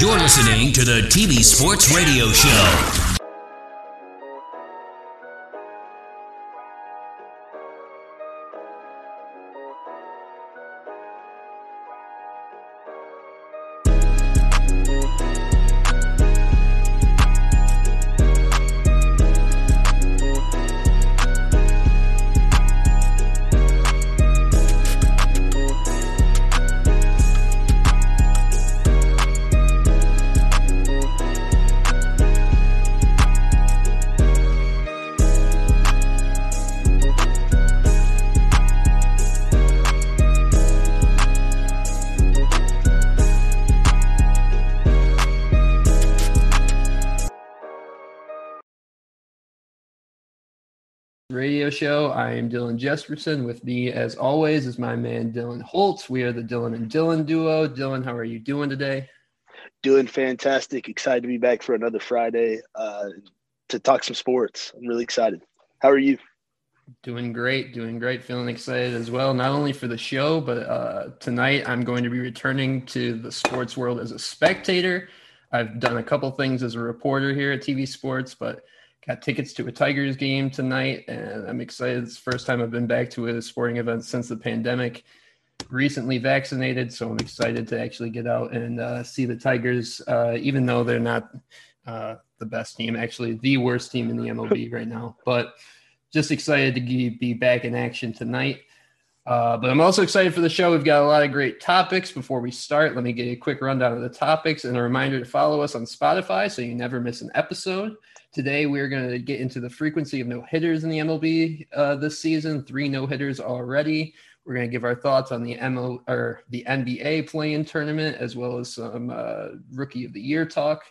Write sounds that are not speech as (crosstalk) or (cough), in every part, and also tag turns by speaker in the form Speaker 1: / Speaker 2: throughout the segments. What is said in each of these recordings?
Speaker 1: You're listening to the TV Sports Radio Show.
Speaker 2: Show. I am Dylan Jesperson. With me, as always, is my man Dylan Holtz. We are the Dylan and Dylan duo. Dylan, how are you doing today?
Speaker 3: Doing fantastic. Excited to be back for another Friday uh, to talk some sports. I'm really excited. How are you?
Speaker 2: Doing great, doing great, feeling excited as well. Not only for the show, but uh, tonight I'm going to be returning to the sports world as a spectator. I've done a couple things as a reporter here at TV Sports, but got tickets to a Tigers game tonight, and I'm excited. It's the first time I've been back to a sporting event since the pandemic. Recently vaccinated, so I'm excited to actually get out and uh, see the Tigers, uh, even though they're not uh, the best team, actually the worst team in the MLB right now. But just excited to be back in action tonight. Uh, but I'm also excited for the show. We've got a lot of great topics. Before we start, let me get a quick rundown of the topics and a reminder to follow us on Spotify so you never miss an episode. Today, we're going to get into the frequency of no hitters in the MLB uh, this season. Three no hitters already. We're going to give our thoughts on the ML or the NBA play-in tournament, as well as some uh, rookie of the year talk.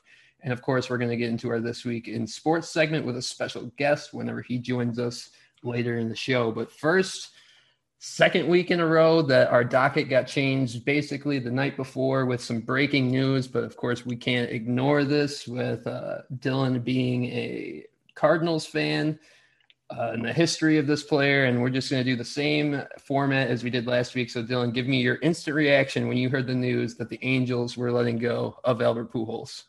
Speaker 2: And of course, we're going to get into our this week in sports segment with a special guest whenever he joins us later in the show. But first, second week in a row that our docket got changed basically the night before with some breaking news. But of course, we can't ignore this with uh, Dylan being a Cardinals fan uh, and the history of this player. And we're just going to do the same format as we did last week. So, Dylan, give me your instant reaction when you heard the news that the Angels were letting go of Albert Pujols.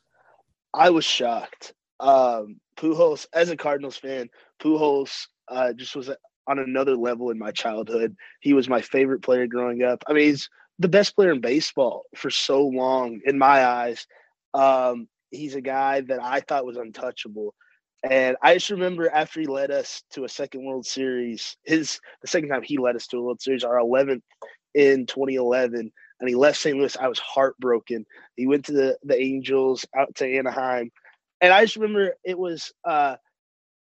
Speaker 3: I was shocked. Um, Pujols, as a Cardinals fan, Pujols uh, just was on another level in my childhood. He was my favorite player growing up. I mean, he's the best player in baseball for so long in my eyes. Um, he's a guy that I thought was untouchable. And I just remember after he led us to a second World Series, his the second time he led us to a World Series, our 11th in 2011, and he left St. Louis. I was heartbroken. He went to the the Angels out to Anaheim, and I just remember it was uh,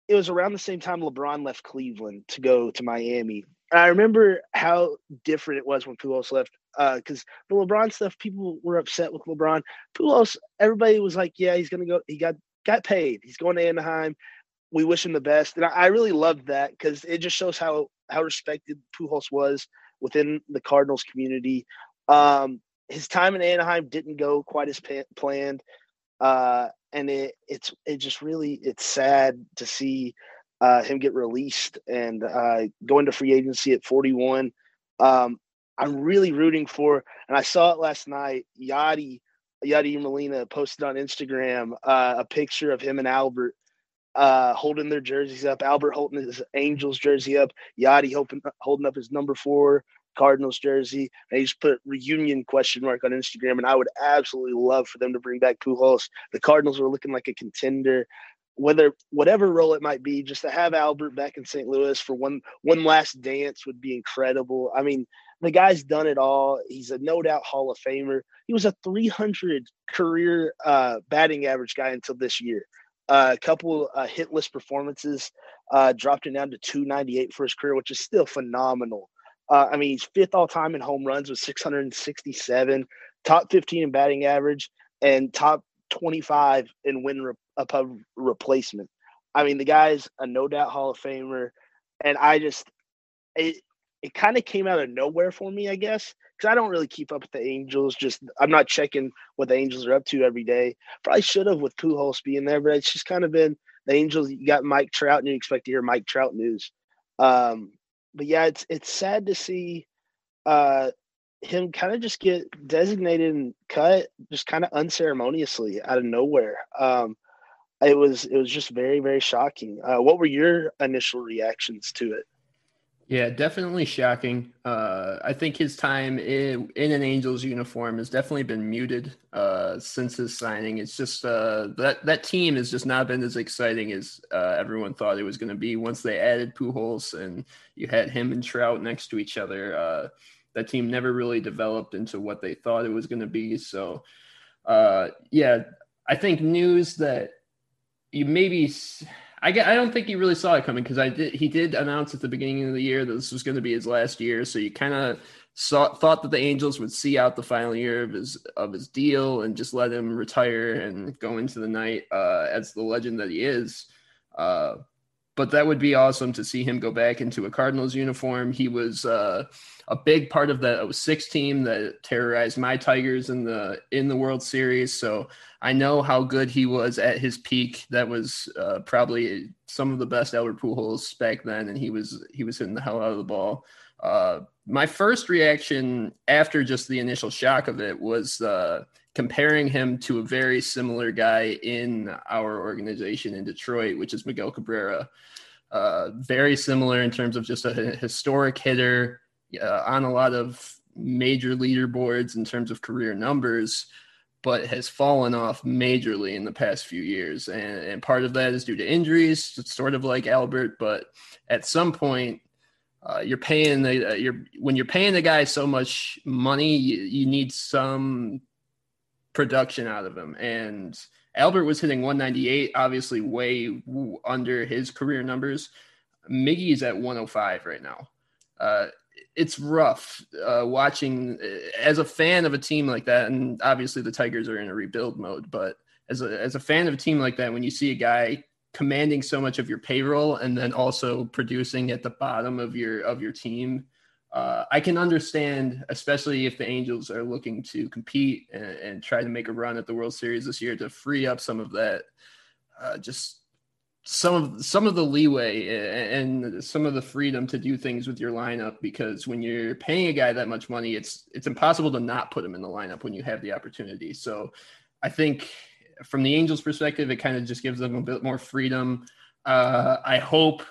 Speaker 3: it was around the same time LeBron left Cleveland to go to Miami. And I remember how different it was when Pujols left. Because uh, the LeBron stuff, people were upset with LeBron. Pujols, everybody was like, "Yeah, he's gonna go. He got got paid. He's going to Anaheim. We wish him the best." And I, I really loved that because it just shows how how respected Pujols was within the Cardinals community. Um, his time in Anaheim didn't go quite as pa- planned. Uh, and it it's it just really it's sad to see uh, him get released and uh, go into free agency at 41. Um, I'm really rooting for, and I saw it last night. Yadi Yadi Molina posted on Instagram uh, a picture of him and Albert uh, holding their jerseys up. Albert holding his Angels jersey up. Yadi holding holding up his number four Cardinals jersey. And he just put reunion question mark on Instagram. And I would absolutely love for them to bring back Pujols. The Cardinals were looking like a contender. Whether whatever role it might be, just to have Albert back in St. Louis for one one last dance would be incredible. I mean, the guy's done it all. He's a no doubt Hall of Famer. He was a 300 career uh, batting average guy until this year. Uh, a couple uh, hitless performances uh, dropped him down to 298 for his career, which is still phenomenal. Uh, I mean, he's fifth all time in home runs with 667, top 15 in batting average, and top 25 in win re- above replacement. I mean, the guy's a no doubt Hall of Famer, and I just it it kind of came out of nowhere for me, I guess, because I don't really keep up with the Angels. Just I'm not checking what the Angels are up to every day. Probably should have with Pujols being there, but it's just kind of been the Angels. You got Mike Trout, and you expect to hear Mike Trout news. Um, but yeah, it's it's sad to see uh, him kind of just get designated and cut just kind of unceremoniously out of nowhere. Um, it was it was just very very shocking. Uh, what were your initial reactions to it?
Speaker 2: Yeah, definitely shocking. Uh, I think his time in, in an Angels uniform has definitely been muted uh, since his signing. It's just uh, that that team has just not been as exciting as uh, everyone thought it was going to be. Once they added Pujols and you had him and Trout next to each other, uh, that team never really developed into what they thought it was going to be. So, uh, yeah, I think news that you maybe I I don't think he really saw it coming because I did he did announce at the beginning of the year that this was going to be his last year, so you kind of thought that the Angels would see out the final year of his of his deal and just let him retire and go into the night uh, as the legend that he is. Uh, but that would be awesome to see him go back into a Cardinals uniform. He was uh, a big part of that 06 team that terrorized my Tigers in the in the World Series. So I know how good he was at his peak. That was uh, probably some of the best Albert Pujols back then, and he was he was hitting the hell out of the ball. Uh, my first reaction after just the initial shock of it was uh, comparing him to a very similar guy in our organization in Detroit, which is Miguel Cabrera. Uh, very similar in terms of just a historic hitter, uh, on a lot of major leaderboards in terms of career numbers, but has fallen off majorly in the past few years. And, and part of that is due to injuries, it's sort of like Albert. But at some point, uh, you're paying the uh, you're when you're paying the guy so much money, you, you need some production out of him. And Albert was hitting 198, obviously way under his career numbers. Miggy's at 105 right now. Uh, it's rough uh, watching uh, as a fan of a team like that, and obviously the Tigers are in a rebuild mode. But as a as a fan of a team like that, when you see a guy commanding so much of your payroll and then also producing at the bottom of your of your team, uh, I can understand, especially if the Angels are looking to compete and, and, try to make a run at the World Series this year to free up some of that uh, just some of some of the leeway and some of the freedom to do things with your lineup because when you're paying a guy that much money it's it's impossible to not put him in the lineup when you have the opportunity. So i think from the angels perspective it kind of just gives them a bit more freedom. Uh, i hope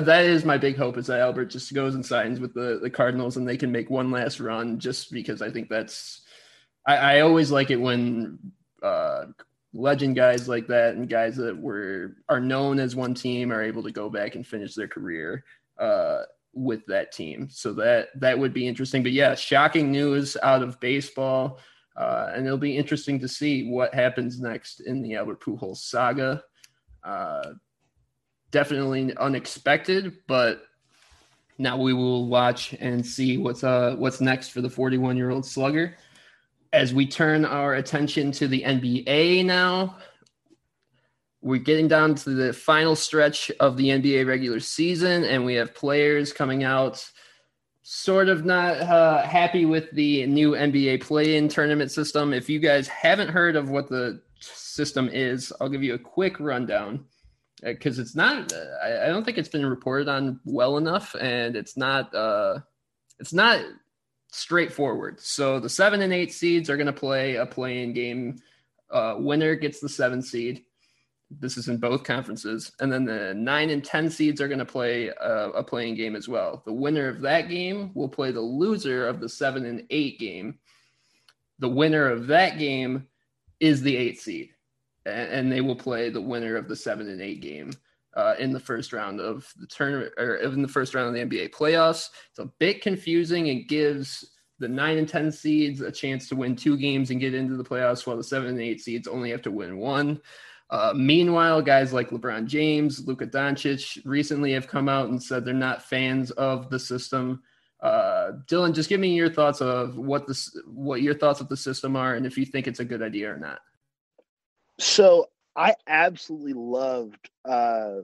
Speaker 2: that is my big hope is that albert just goes and signs with the the cardinals and they can make one last run just because i think that's i, I always like it when uh, legend guys like that and guys that were are known as one team are able to go back and finish their career uh, with that team. So that that would be interesting. But yeah, shocking news out of baseball, uh, and it'll be interesting to see what happens next in the Albert Pujols saga. Uh, definitely unexpected, but now we will watch and see what's uh what's next for the 41 year old slugger as we turn our attention to the NBA now, we're getting down to the final stretch of the NBA regular season, and we have players coming out sort of not uh, happy with the new NBA play in tournament system. If you guys haven't heard of what the system is, I'll give you a quick rundown because uh, it's not, uh, I, don't think it's been reported on well enough, and it's not, uh, it's not straightforward. So the seven and eight seeds are going to play a play-in game. Uh, winner gets the seven seed. This is in both conferences, and then the nine and ten seeds are going to play a, a play-in game as well. The winner of that game will play the loser of the seven and eight game. The winner of that game is the eight seed, and, and they will play the winner of the seven and eight game. Uh, in the first round of the tournament or in the first round of the NBA playoffs. It's a bit confusing It gives the nine and 10 seeds a chance to win two games and get into the playoffs, while the seven and eight seeds only have to win one. Uh, meanwhile, guys like LeBron James, Luka Doncic recently have come out and said they're not fans of the system. Uh, Dylan, just give me your thoughts of what this, what your thoughts of the system are, and if you think it's a good idea or not.
Speaker 3: So I absolutely loved uh,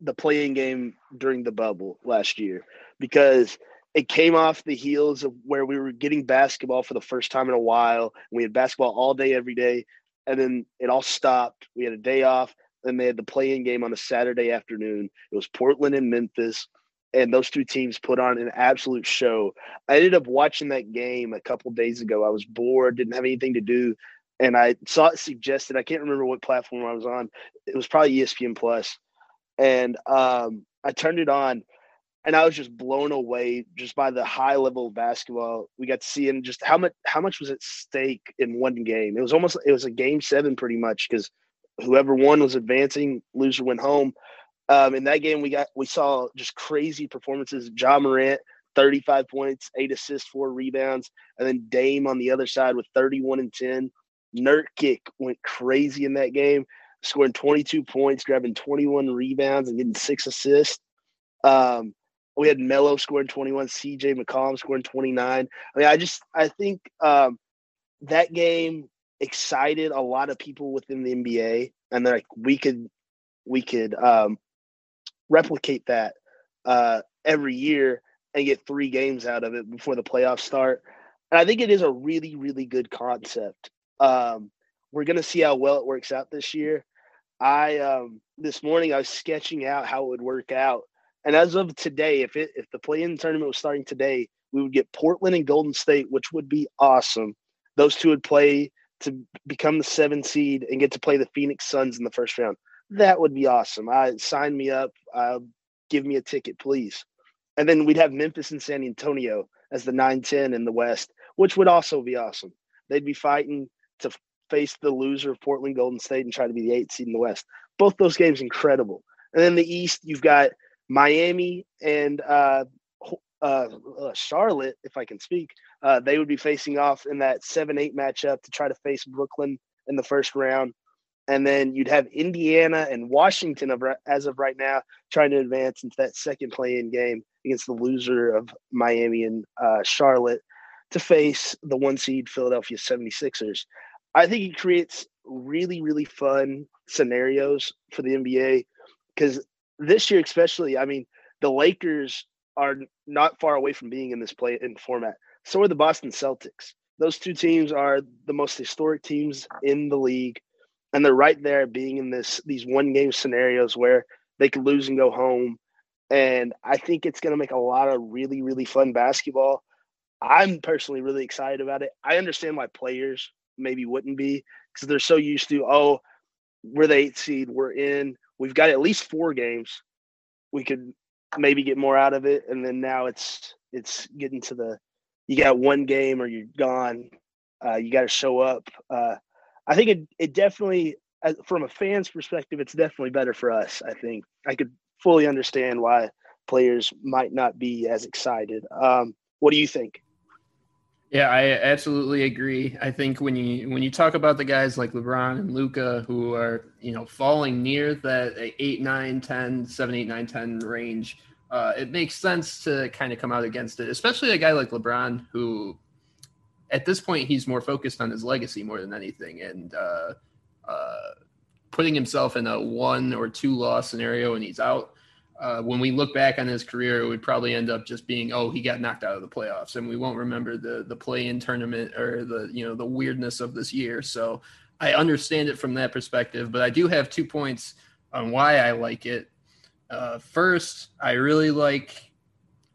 Speaker 3: the play-in game during the bubble last year because it came off the heels of where we were getting basketball for the first time in a while. We had basketball all day, every day, and then it all stopped. We had a day off. and they had the play-in game on a Saturday afternoon. It was Portland and Memphis. and those two teams put on an absolute show. I ended up watching that game a couple days ago. I was bored, didn't have anything to do, and I saw it suggested. I can't remember what platform I was on. It was probably ESPN Plus, and um, I turned it on, and I was just blown away just by the high level of basketball we got to see, and just how much how much was at stake in one game. It was almost it was a game seven pretty much because whoever won was advancing, loser went home. Um, in that game, we got we saw just crazy performances. Ja Morant, 35 points, eight assists, four rebounds, and then Dame on the other side with 31 and 10. Nurkic went crazy in that game, scoring 22 points, grabbing 21 rebounds, and getting six assists. Um, we had Melo scoring 21, CJ McCollum scoring 29. I mean, I just I think um, that game excited a lot of people within the NBA, and they're like, we could we could um, replicate that uh, every year and get three games out of it before the playoffs start. And I think it is a really, really good concept. Um, we're to see how well it works out this year. I um, this morning I was sketching out how it would work out, and as of today, if it if the play-in tournament was starting today, we would get Portland and Golden State, which would be awesome. Those two would play to become the seven seed and get to play the Phoenix Suns in the first round that would be awesome. I sign me up. Uh, give me a ticket, please. And then we'd have Memphis and San Antonio as the 9-10 in the West, which would also be awesome. They'd be fighting to face the loser of Portland Golden State and try to be the eighth seed in the West. Both those games incredible. And then the East, you've got Miami and uh, uh, uh, Charlotte, if I can speak. Uh, they would be facing off in that seven-eight matchup to try to face Brooklyn in the first round and then you'd have Indiana and Washington of, as of right now trying to advance into that second play-in game against the loser of Miami and uh, Charlotte to face the one seed Philadelphia 76ers. I think it creates really, really fun scenarios for the NBA because this year, especially, I mean, the Lakers are not far away from being in this play in format. So are the Boston Celtics. Those two teams are the most historic teams in the league and they're right there being in this these one game scenarios where they could lose and go home and i think it's going to make a lot of really really fun basketball i'm personally really excited about it i understand why players maybe wouldn't be because they're so used to oh we're the eighth seed we're in we've got at least four games we could maybe get more out of it and then now it's it's getting to the you got one game or you're gone uh, you got to show up uh, I think it it definitely, from a fan's perspective, it's definitely better for us. I think I could fully understand why players might not be as excited. Um, what do you think?
Speaker 2: Yeah, I absolutely agree. I think when you when you talk about the guys like LeBron and Luka who are, you know, falling near that 8 9 10 7 8 9 10 range, uh, it makes sense to kind of come out against it, especially a guy like LeBron who at this point he's more focused on his legacy more than anything and uh, uh, putting himself in a one or two loss scenario and he's out uh, when we look back on his career it would probably end up just being oh he got knocked out of the playoffs and we won't remember the the play in tournament or the you know the weirdness of this year so i understand it from that perspective but i do have two points on why i like it uh, first i really like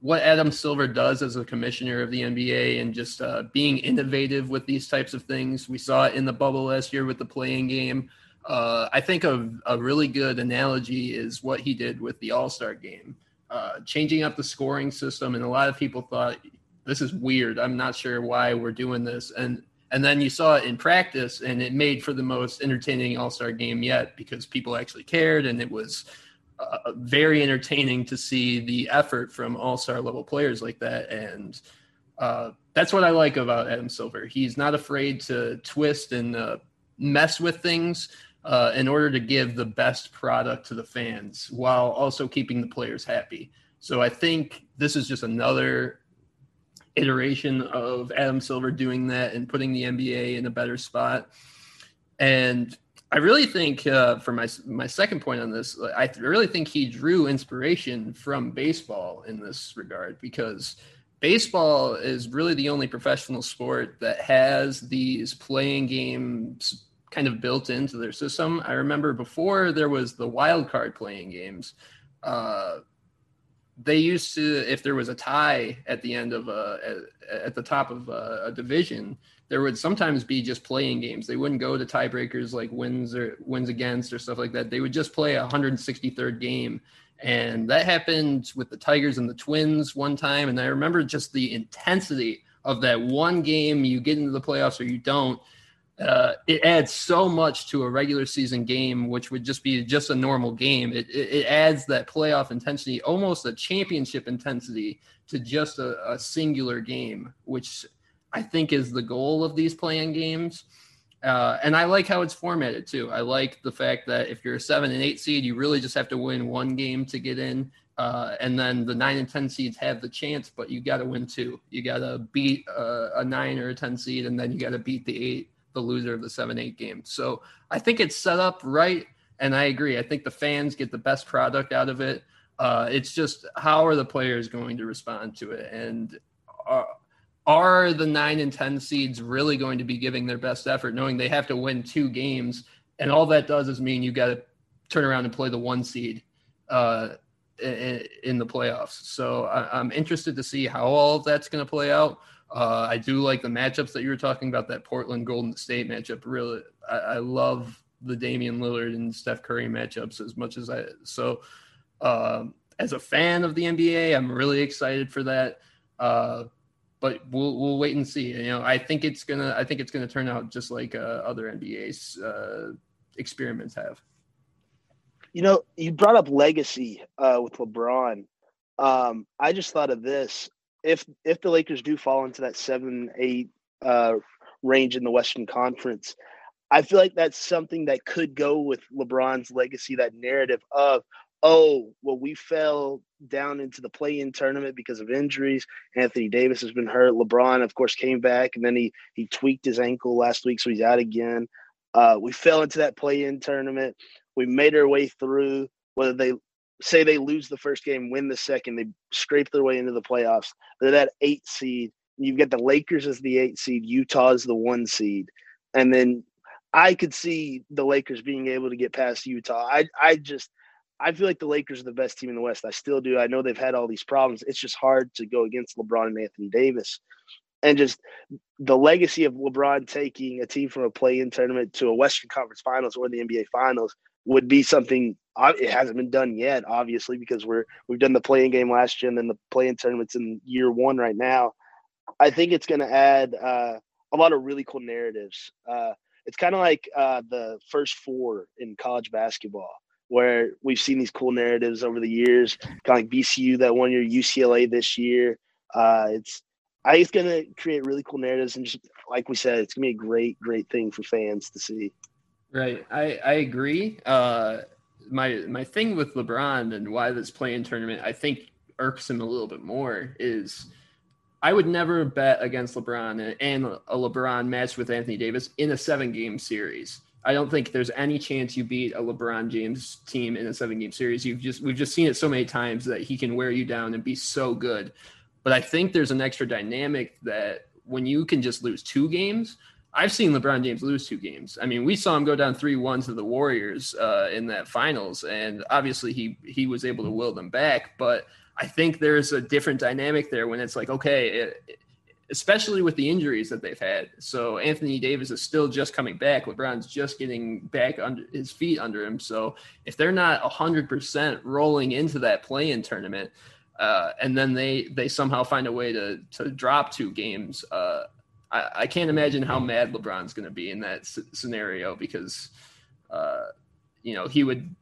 Speaker 2: what Adam Silver does as a commissioner of the NBA and just uh, being innovative with these types of things. We saw it in the bubble last year with the play-in game. Uh, I think a, a, really good analogy is what he did with the All Star game, uh, changing up the scoring system. And a lot of people thought this is weird. I'm not sure why we're doing this. And and then you saw it in practice, and it made for the most entertaining All Star game yet because people actually cared, and it was uh, very entertaining to see the effort from all star level players like that. And uh, that's what I like about Adam Silver. He's not afraid to twist and uh, mess with things uh, in order to give the best product to the fans while also keeping the players happy. So I think this is just another iteration of Adam Silver doing that and putting the NBA in a better spot. And I really think uh, for my my second point on this, I really think he drew inspiration from baseball in this regard because baseball is really the only professional sport that has these play-in games kind of built into their system. I remember before there was the wild card play-in games. Uh, they used to if there was a tie at the end of a at, the top of a, a, division there would sometimes be just playing games. They wouldn't go to tiebreakers like wins or wins against or stuff like that. They would just play a 163rd game. And that happened with the tigers and the twins one time. And i remember just the intensity of that one game. You get into the playoffs or you don't uh, it adds so much to a regular season game, which would just be just a normal game. It, it, it adds that playoff intensity, almost a championship intensity, to just a, a, singular game, which I think is the goal of these play-in games. Uh, and I like how it's formatted too. I like the fact that if you're a seven and eight seed, you really just have to win one game to get in. Uh, and then the nine and 10 seeds have the chance, but you got to win two. You got to beat a, a nine or a 10 seed, and then you got to beat the eight the loser of the seven eight game. So I think it's set up right, and I agree. I think the fans get the best product out of it. Uh, it's just how are the players going to respond to it, and are, are the nine and ten seeds really going to be giving their best effort, knowing they have to win two games, and all that does is mean you got to turn around and play the one seed. Uh, in, the playoffs. So I, am interested to see how all that's going to play out. Uh, I do like the matchups that you were talking about. That Portland Golden State matchup. Really, I, I, love the Damian Lillard and Steph Curry matchups as much as I. So, um, as a fan of the NBA, I'm really excited for that. Uh, but we'll we'll wait and see. You know, I think it's gonna I think it's gonna turn out just like uh, other NBA's uh, experiments have.
Speaker 3: You know, you brought up legacy uh, with LeBron. Um, I just thought of this if if the Lakers do fall into that seven eight uh, range in the Western Conference, I feel like that's something that could go with LeBron's legacy. That narrative of oh well we fell down into the play-in tournament because of injuries. Anthony Davis has been hurt. LeBron, of course, came back and then he he tweaked his ankle last week, so he's out again. Uh, we fell into that play-in tournament. We made our way through. Whether they say they lose the first game, win the second, they scrape their way into the playoffs. They're that eight seed. You've got the Lakers as the eight seed, Utah as the one seed, and then I could see the Lakers being able to get past Utah. I I just I feel like the Lakers are the best team in the West. I still do. I know they've had all these problems. It's just hard to go against LeBron and Anthony Davis. And just the legacy of LeBron taking a team from a play-in tournament to a Western Conference Finals or the NBA Finals would be something it hasn't been done yet, obviously, because we're we've done the play-in game last year and then the play-in tournaments in year one right now. I think it's going to add uh, a lot of really cool narratives. Uh, it's kind of like uh, the first four in college basketball, where we've seen these cool narratives over the years, kind of like VCU that one year, UCLA this year. Uh, it's I think it's going to create really cool narratives, and just like we said, it's going to be a great, great thing for fans to see.
Speaker 2: Right. I, I agree. Uh, my my thing with LeBron and why this play-in tournament I think irks him a little bit more is I would never bet against LeBron and a LeBron match with Anthony Davis in a seven-game series. I don't think there's any chance you beat a LeBron James team in a seven-game series. You've just we've just seen it so many times that he can wear you down and be so good. But I think there's an extra dynamic that when you can just lose two games, I've seen LeBron James lose two games. I mean, we saw him go down three one to the Warriors uh, in that finals, and obviously he he was able to will them back. But I think there's a different dynamic there when it's like, okay, it, especially with the injuries that they've had. So Anthony Davis is still just coming back. LeBron's just getting back under his feet under him. So if they're not hundred percent rolling into that play-in tournament, uh, and then they they somehow find a way to to drop two games. Uh, I, I can't imagine how mad LeBron's going to be in that s- scenario because, uh, you know, he would.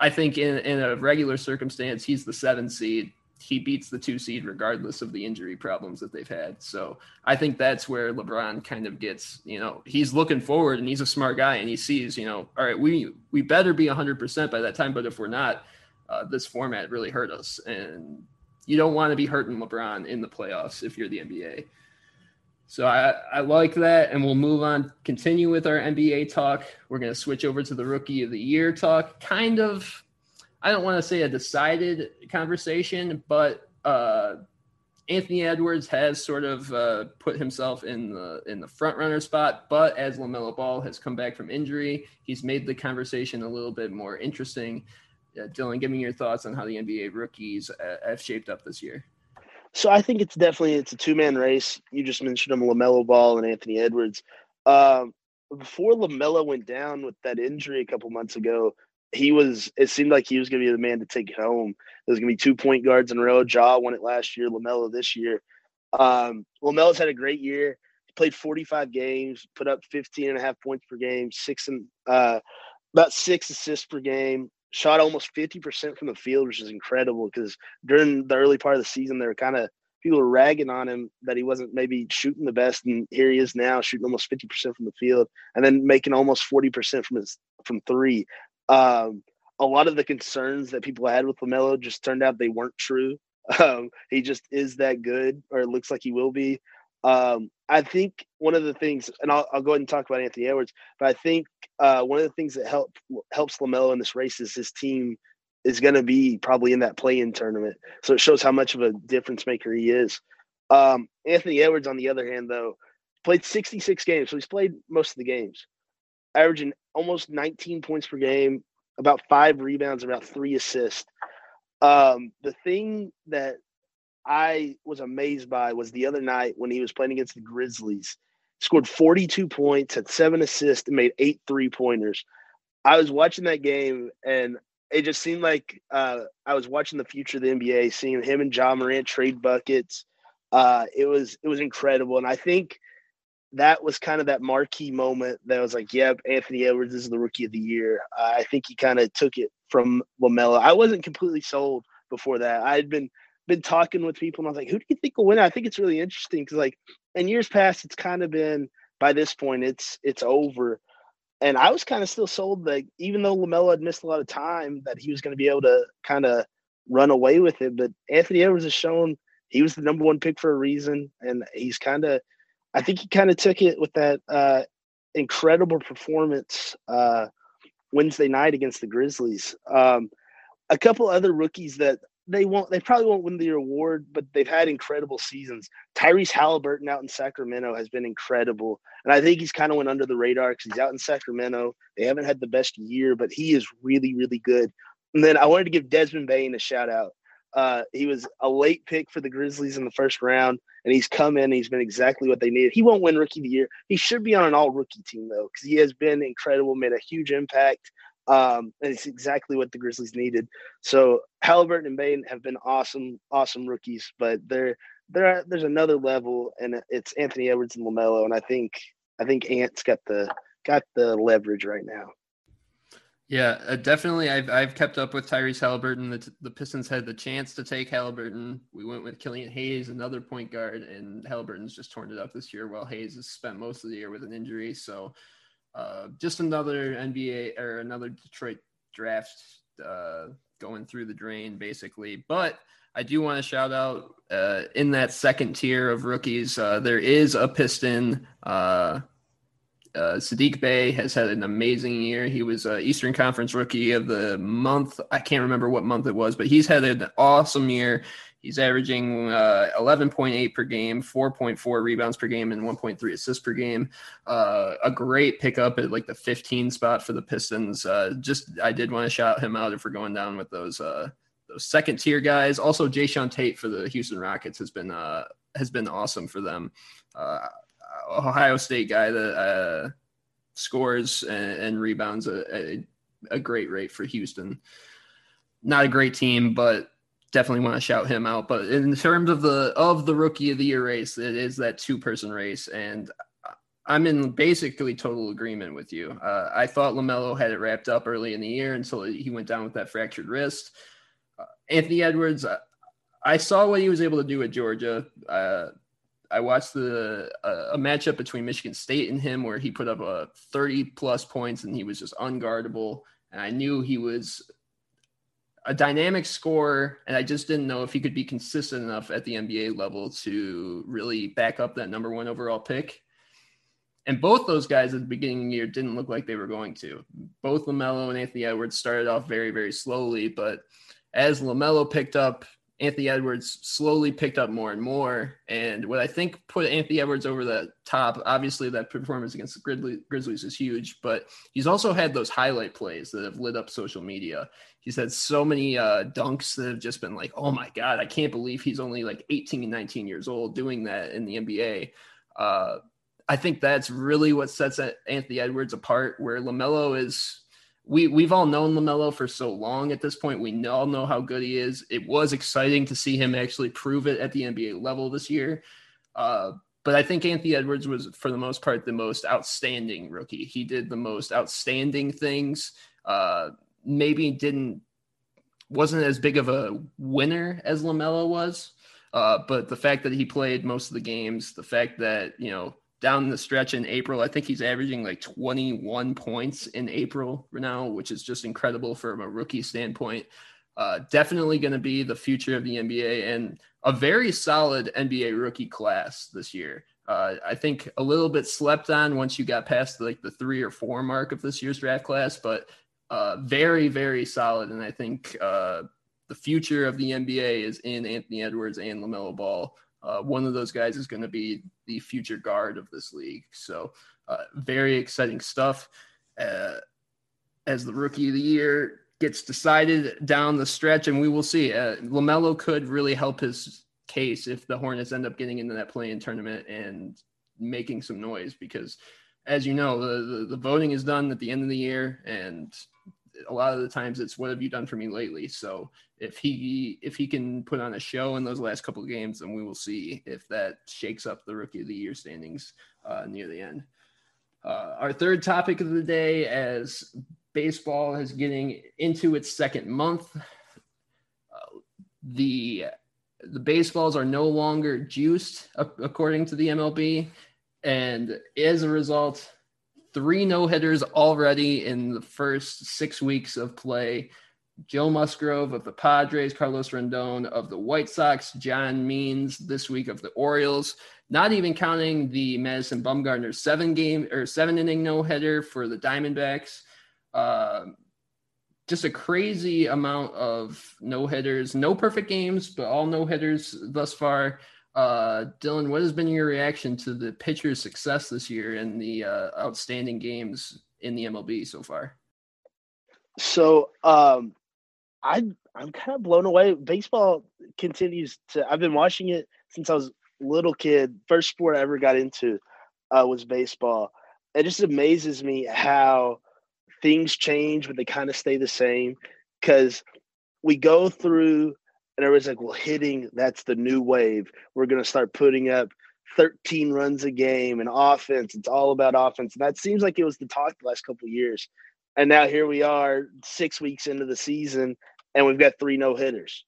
Speaker 2: I think in in a regular circumstance, he's the seven seed. He beats the two seed regardless of the injury problems that they've had. So I think that's where LeBron kind of gets, you know, he's looking forward and he's a smart guy and he sees, you know, all right, we we better be 100% by that time, but if we're not, uh, this format really hurt us. And you don't want to be hurting LeBron in the playoffs if you're the NBA. So I, I like that, and we'll move on, continue with our NBA talk. We're going to switch over to the rookie of the year talk. Kind of, I don't want to say a decided conversation, but uh, Anthony Edwards has sort of uh, put himself in the in the front runner spot. But as Lamelo Ball has come back from injury, he's made the conversation a little bit more interesting. yeah, Dylan, give me your thoughts on how the NBA rookies uh, have shaped up this year.
Speaker 3: So I think it's definitely it's a two man race. You just mentioned them, Lamelo Ball and Anthony Edwards. Um, before Lamelo went down with that injury a couple months ago, he was. It seemed like he was going to be the man to take it home. There's going to be two point guards in a row. Ja won it last year. Lamelo this year. Um, Lamelo's had a great year. He played 45 games, put up 15 and a half points per game, six and uh, about six assists per game. Shot almost 50% from the field, which is incredible because during the early part of the season, they were kind of people were ragging on him that he wasn't maybe shooting the best, and here he is now shooting almost 50% from the field, and then making almost 40% from his from three. Um, a lot of the concerns that people had with Lamelo just turned out they weren't true. (laughs) Um, he just is that good, or it looks like he will be. Um, I think one of the things, and I'll, I'll, go ahead and talk about Anthony Edwards, but I think uh, one of the things that help helps Lamelo in this race is his team is going to be probably in that play-in tournament. So it shows how much of a difference maker he is. Um, Anthony Edwards, on the other hand, though, played 66 games, so he's played most of the games, averaging almost 19 points per game, about five rebounds, about three assists. Um, the thing that I was amazed by was the other night when he was playing against the Grizzlies. Scored 42 points, had seven assists, and made eight three pointers. I was watching that game, and it just seemed like uh, I was watching the future of the NBA, seeing him and Ja Morant trade buckets. Uh, it was it was incredible, and I think that was kind of that marquee moment that was like, yep, Anthony Edwards is the rookie of the year. Uh, I think he kind of took it from Lamelo. I wasn't completely sold before that. I had been been talking with people and I was like, who do you think will win? I think it's really interesting because like in years past, it's kind of been by this point, it's it's over. And I was kind of still sold that even though Lamelo had missed a lot of time, that he was going to be able to kind of run away with it. But Anthony Edwards has shown he was the number one pick for a reason, and he's kind of I think he kind of took it with that uh, incredible performance uh, Wednesday night against the Grizzlies. Um, a couple other rookies that they won't, they probably won't win the award, but they've had incredible seasons. Tyrese Halliburton out in Sacramento has been incredible, and I think he's kind of went under the radar because he's out in Sacramento. They haven't had the best year, but he is really, really good. And then I wanted to give Desmond Bane a shout out. Uh, he was a late pick for the Grizzlies in the first round, and he's come in. He's been exactly what they needed. He won't win Rookie of the Year. He should be on an All Rookie team though, because he has been incredible, made a huge impact, um, and it's exactly what the Grizzlies needed. So Halliburton and Bane have been awesome, awesome rookies, but they're there. There's another level, and it's Anthony Edwards and Lamelo, and I think I think Ant's got the got the leverage right now.
Speaker 2: Yeah, uh, definitely. I've I've kept up with Tyrese Halliburton. The, the Pistons had the chance to take Halliburton. We went with Killian Hayes, another point guard, and Halliburton's just torn it up this year. While Hayes has spent most of the year with an injury, so uh, just another NBA or another Detroit draft uh, going through the drain, basically. But I do want to shout out uh, in that second tier of rookies. Uh, there is a Piston uh, uh, Saddiq Bey has had an amazing year. He was uh, Eastern Conference Rookie of the Month. I can't remember what month it was, but he's had an awesome year. He's averaging uh, 11.8 per game, 4.4 rebounds per game, and 1.3 assists per game. Uh, a great pickup at like the 15 spot for the Pistons. Uh, just I did want to shout him out if we're going down with those uh, those second tier guys. Also, Jae'Sean Tate for the Houston Rockets has been uh, has been awesome for them. Uh, Ohio State guy that scores and, and rebounds a, a, a, great rate for Houston. Not a great team, but definitely want to shout him out. But in terms of the of the rookie of the year race, it is that two person race, and I'm in basically total agreement with you. Uh, I thought Lamelo had it wrapped up early in the year until he went down with that fractured wrist. Uh, Anthony Edwards, I saw what he was able to do at Georgia. Uh, I watched the uh, a matchup between Michigan State and him where he put up a 30 plus points and he was just unguardable. And I knew he was a dynamic scorer, and I just didn't know if he could be consistent enough at the NBA level to really back up that number one overall pick. And both those guys at the beginning of the year didn't look like they were going to. Both LaMelo and Anthony Edwards started off very, very slowly, but as LaMelo picked up Anthony Edwards slowly picked up more and more. And what I think put Anthony Edwards over the top, obviously that performance against the Grizzlies, is huge, but he's also had those highlight plays that have lit up social media. He's had so many uh, dunks that have just been like, oh my God, I can't believe he's only like 18 and 19 years old doing that in the NBA. Uh, I think that's really what sets Anthony Edwards apart, where LaMelo is we we've all known Lamelo for so long at this point. We all know how good he is. It was exciting to see him actually prove it at the NBA level this year. Uh, but I think Anthony Edwards was, for the most part, the most outstanding rookie. He did the most outstanding things. Uh, maybe didn't wasn't as big of a winner as Lamelo was, uh, but the fact that he played most of the games, the fact that you know down the stretch in April. I think he's averaging like 21 points in April now, which is just incredible from a rookie standpoint. Uh, definitely going to be the future of the NBA and a very solid NBA rookie class this year. Uh, I think a little bit slept on once you got past like the three or four mark of this year's draft class, but uh, very, very solid. And I think uh, the future of the NBA is in Anthony Edwards and LaMelo Ball uh, one of those guys is going to be the future guard of this league. So, uh, very exciting stuff. Uh, as the rookie of the year gets decided down the stretch, and we will see. Uh, LaMelo could really help his case if the Hornets end up getting into that play in tournament and making some noise because, as you know, the, the, the voting is done at the end of the year, and a lot of the times it's what have you done for me lately? So if he if he can put on a show in those last couple of games then we will see if that shakes up the rookie of the year standings uh, near the end. Uh, our third topic of the day as baseball is getting into its second month uh, the the baseballs are no longer juiced according to the mlb and as a result three no hitters already in the first six weeks of play. Joe Musgrove of the Padres, Carlos Rodon of the White Sox, John Means this week of the Orioles. Not even counting the Madison Bumgarner seven game or seven inning no hitter for the Diamondbacks. Uh, just a crazy amount of no hitters, no perfect games, but all no hitters thus far. Uh, Dylan, what has been your reaction to the pitcher's success this year and the uh, outstanding games in the MLB so far?
Speaker 3: So, um, I I'm kind of blown away. Baseball continues to. I've been watching it since I was a little kid. First sport I ever got into uh, was baseball. It just amazes me how things change, but they kind of stay the same. Because we go through and everybody's like, well, hitting, that's the new wave. We're going to start putting up 13 runs a game and offense. It's all about offense. And that seems like it was the talk the last couple years. And now here we are, six weeks into the season, and we've got three no hitters.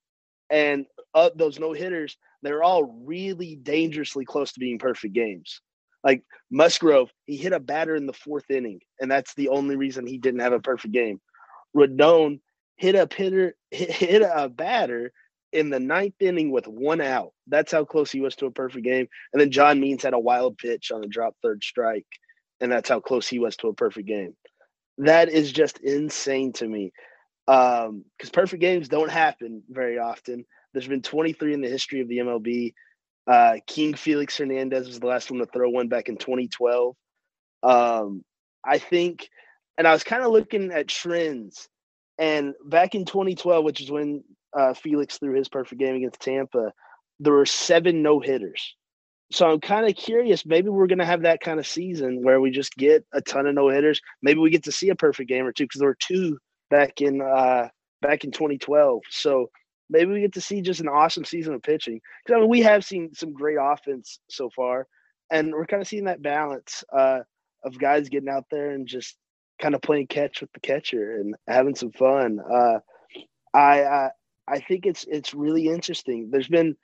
Speaker 3: And of those no hitters, they're all really dangerously close to being perfect games. Like Musgrove, he hit a batter in the fourth inning, and that's the only reason he didn't have a perfect game. Rodon hit a hitter, hit a batter in the ninth inning with one out. That's how close he was to a perfect game. And then John Means had a wild pitch on a drop third strike, and that's how close he was to a perfect game. That is just insane to me. Because um, perfect games don't happen very often. There's been 23 in the history of the MLB. Uh, King Felix Hernandez was the last one to throw one back in 2012. Um, I think, and I was kind of looking at trends. And back in 2012, which is when uh, Felix threw his perfect game against Tampa, there were seven no hitters. So I'm kind of curious. Maybe we're going to have that kind of season where we just get a ton of no hitters. Maybe we get to see a perfect game or two because there were two back in uh, back in 2012. So maybe we get to see just an awesome season of pitching. Because I mean, we have seen some great offense so far, and we're kind of seeing that balance uh, of guys getting out there and just kind of playing catch with the catcher and having some fun. Uh, I, I I think it's it's really interesting. There's been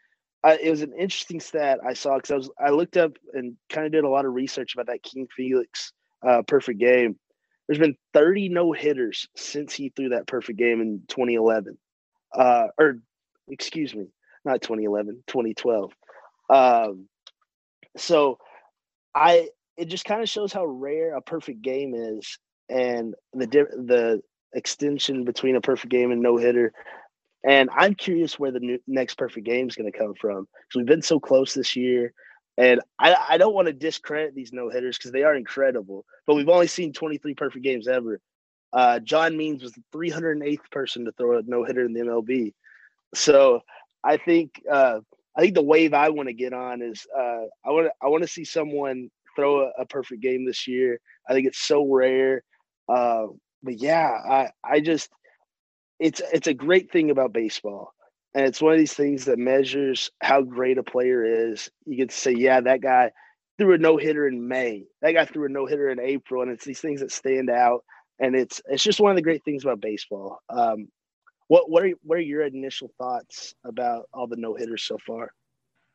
Speaker 3: uh, it was an interesting stat I saw because I was I looked up and kind of did a lot of research about that King Felix uh, perfect game. There's been 30 no hitters since he threw that perfect game in 2011, uh, or excuse me, not 2011, 2012. Um, so I it just kind of shows how rare a perfect game is and the the extension between a perfect game and no hitter And I'm curious where the new, next perfect game is going to come from because we've been so close this year. And I, I don't want to discredit these no hitters because they are incredible, but we've only seen 23 perfect games ever. Uh, John Means was the 308th person to throw a no hitter in the MLB. So I think uh, I think the wave I want to get on is uh, I want I want to see someone throw a, a, perfect game this year. I think it's so rare. Uh, but yeah, I I just it's it's a great thing about baseball. And it's one of these things that measures how great a player is. You get to say, yeah, that guy threw a no hitter in May. That guy threw a no hitter in April, and it's these things that stand out. And it's it's just one of the great things about baseball. Um, what what are what are your initial thoughts about all the no hitters so far?